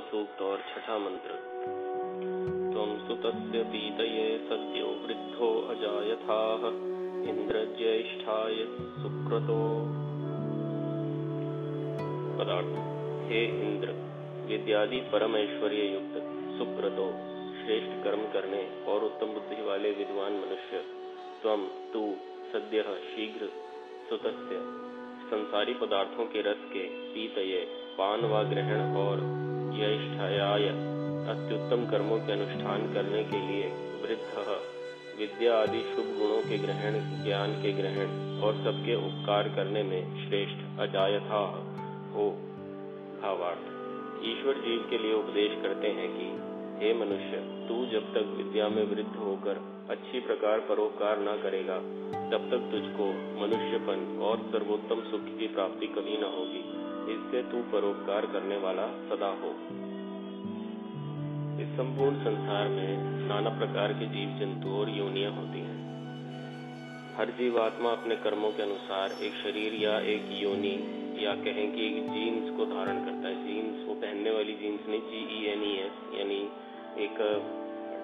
सूक्त और छठा मंत्र। त्वं सुतस्य पीतये सद्यो वृद्धो अजायथाः, इन्द्रज्येष्ठाय सुक्रतो। पदार्थ, हे इंद्र विद्यादि परम ऐश्वर्य युक्त, सुक्रतो, श्रेष्ठ कर्म करने और उत्तम बुद्धि वाले विद्वान मनुष्य तम तू सद्य शीघ्र सुतस्य। संसारी पदार्थों के रस के पीतये पान व ग्रहण और ज्येष्ठाय अत्युत्तम कर्मों के अनुष्ठान करने के लिए वृद्ध विद्या आदि शुभ गुणों के ग्रहण, ज्ञान के ग्रहण और सबके उपकार करने में श्रेष्ठ अजायथा हो भावार्थ। ईश्वर जीव के लिए उपदेश करते हैं कि, हे मनुष्य, तू जब तक विद्या में वृद्ध होकर अच्छी प्रकार परोपकार न करेगा, तब तक तुझको मनुष्यपन और सर्वोत्तम सुख की प्राप्ति कभी न होगी। इससे तू परोपकार करने वाला सदा हो। इस संपूर्ण संसार में नाना प्रकार के जीव जंतु और योनियाँ होती हैं। हर जीवात्मा अपने कर्मों के अनुसार एक शरीर या एक योनि या कहें कि एक जीन्स को धारण करता है। जीन्स वो पहनने वाली जीन्स नहीं जी ई एन ई एस यानी एक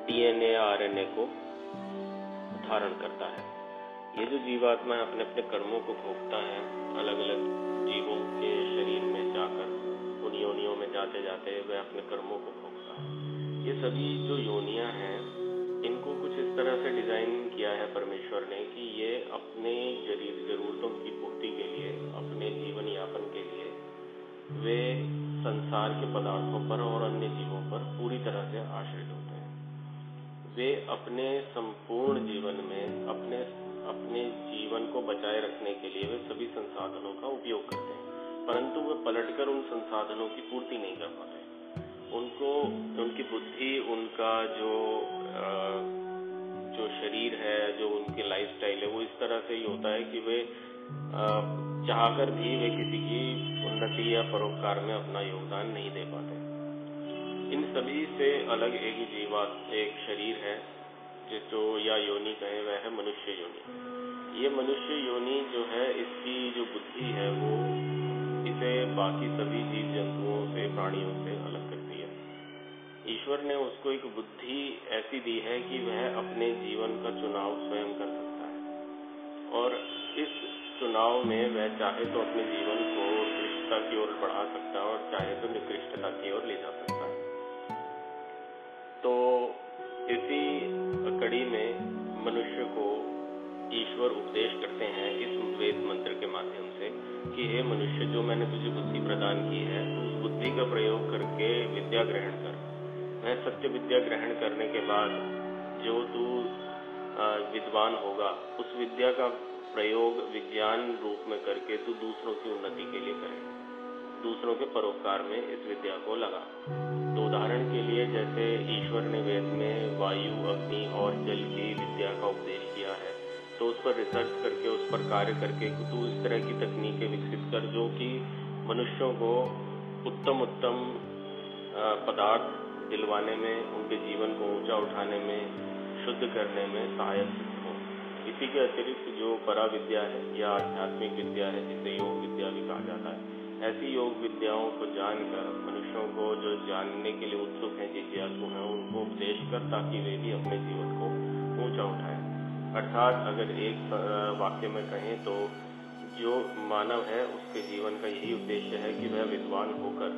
डीएनए आरएनए को धारण करता है। ये जो जीवात्मा अपने अपने कर्मों को भोगता है अलग अलग जीवों के शरीर में जाकर, उन योनियों में जाते जाते वह अपने कर्मों को भोगता है। ये सभी जो योनियाँ हैं, इनको कुछ इस तरह से डिज़ाइन किया है परमेश्वर ने कि ये अपने जरूरतों की पूर्ति के लिए, अपने जीवन यापन के लिए, वे संसार के पदार्थों पर और अन्य जीवों पर पूरी तरह से आश्रित होते हैं। वे अपने संपूर्ण जीवन में, अपने अपने जीवन को बचाए रखने के लिए वे सभी संसाधनों का उपयोग करते हैं। परंतु वे पलटकर उन संसाधनों की पूर्ति नहीं कर पाते। उनको, उनकी बुद्धि, उनका जो जो शरीर है, जो उनकी लाइफस्टाइल है, वो इस तरह से ही होता है कि वे चाहकर भी वे किसी की उन्नति या परोपकार में अपना योगदान नहीं दे पाते। इन सभी से अलग एक जीवा, एक शरीर है। जो या योनि कहे वह है मनुष्य योनि। ये मनुष्य योनि जो है, इसकी जो बुद्धि है, वो इसे बाकी सभी जीव जंतुओं से, प्राणियों से अलग करती है। ईश्वर ने उसको एक बुद्धि ऐसी दी है कि वह अपने जीवन का चुनाव स्वयं कर सकता है। और इस चुनाव में वह चाहे तो अपने जीवन को उत्कृष्टता की ओर बढ़ा सकता है और चाहे तो निकृष्टता की ओर ले ईश्वर उपदेश करते हैं इस वेद मंत्र के माध्यम से कि हे मनुष्य, जो मैंने तुझे बुद्धि प्रदान की है उस बुद्धि का प्रयोग करके विद्या ग्रहण कर। वह सत्य विद्या ग्रहण करने के बाद जो तू विद्वान होगा, उस विद्या का प्रयोग विज्ञान रूप में करके तू दूसरों की उन्नति के लिए करे। दूसरों के परोपकार में इस विद्या को लगा। तो उदाहरण के लिए, जैसे ईश्वर ने वेद में वायु, अग्नि और जल की विद्या का उपदेश तो उस पर रिसर्च करके, उस पर कार्य करके तू इस तरह की तकनीकें विकसित कर, जो कि मनुष्यों को उत्तम उत्तम पदार्थ दिलवाने में, उनके जीवन को ऊँचा उठाने में, शुद्ध करने में सहायक हो। इसी के अतिरिक्त जो परा विद्या है, या आध्यात्मिक विद्या है, जिसे योग विद्या भी कहा जाता है, ऐसी योग विद्याओं को जानकर, मनुष्यों को जो जानने के लिए उत्सुक हैं, जिज्ञासु हैं, उनको उपदेश कर, ताकि वे भी अपने जीवन को ऊँचा उठाएँ। अर्थात अगर एक वाक्य में कहें तो जो मानव है, उसके जीवन का यही उद्देश्य है कि वह विद्वान होकर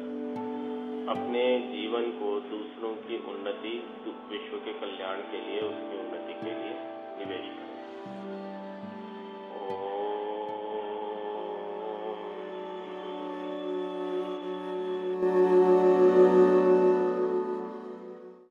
अपने जीवन को दूसरों की उन्नति, विश्व के कल्याण के लिए, उसकी उन्नति के लिए निवेश करे।